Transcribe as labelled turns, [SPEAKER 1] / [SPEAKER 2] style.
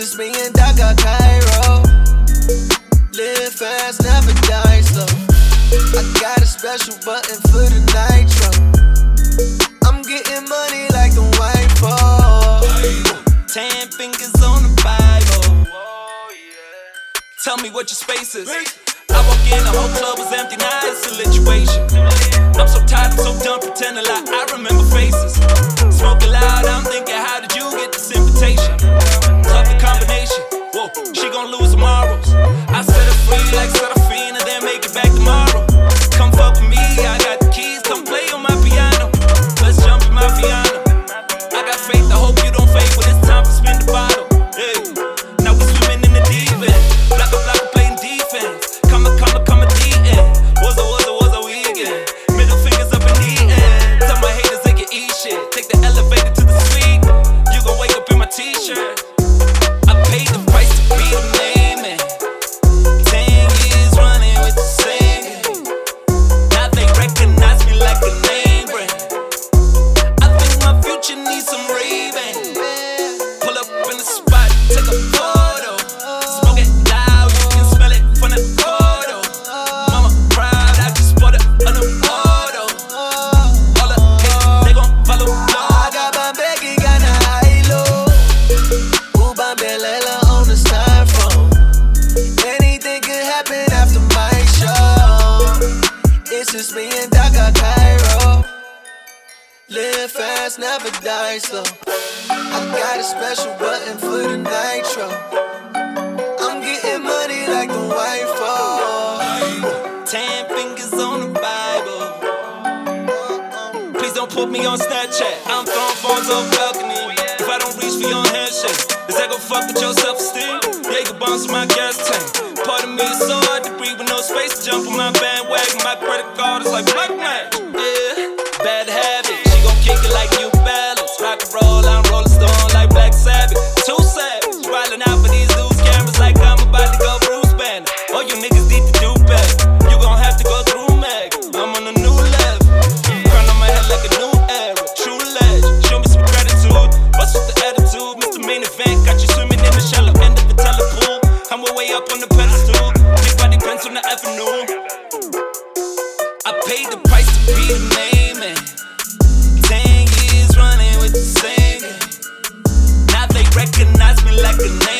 [SPEAKER 1] Dhaka, Cairo. Live fast, never die slow. I got a special button for the nitro. I'm getting money like the white ball.
[SPEAKER 2] Ten fingers on the Bible. Tell me what your space is. I walk in, the whole club was empty, now it's a situation. I'm so tired, I'm so done pretending like I remember faces. Smoking loud, I'm thinking,
[SPEAKER 1] Live fast, never die slow. I got a special button for the nitro. I'm getting money like the white fall.
[SPEAKER 2] Ten fingers on the Bible. Please don't put me on Snapchat. I'm throwing phones off balcony. If I don't reach for your handshake, is that gon' fuck with your self-esteem? Jaeger bombs in my gas tank. Part of me is so hard to breathe with no space to jump on my paid the price to be the main man. Ten years running with the same. Now they recognize me like a name.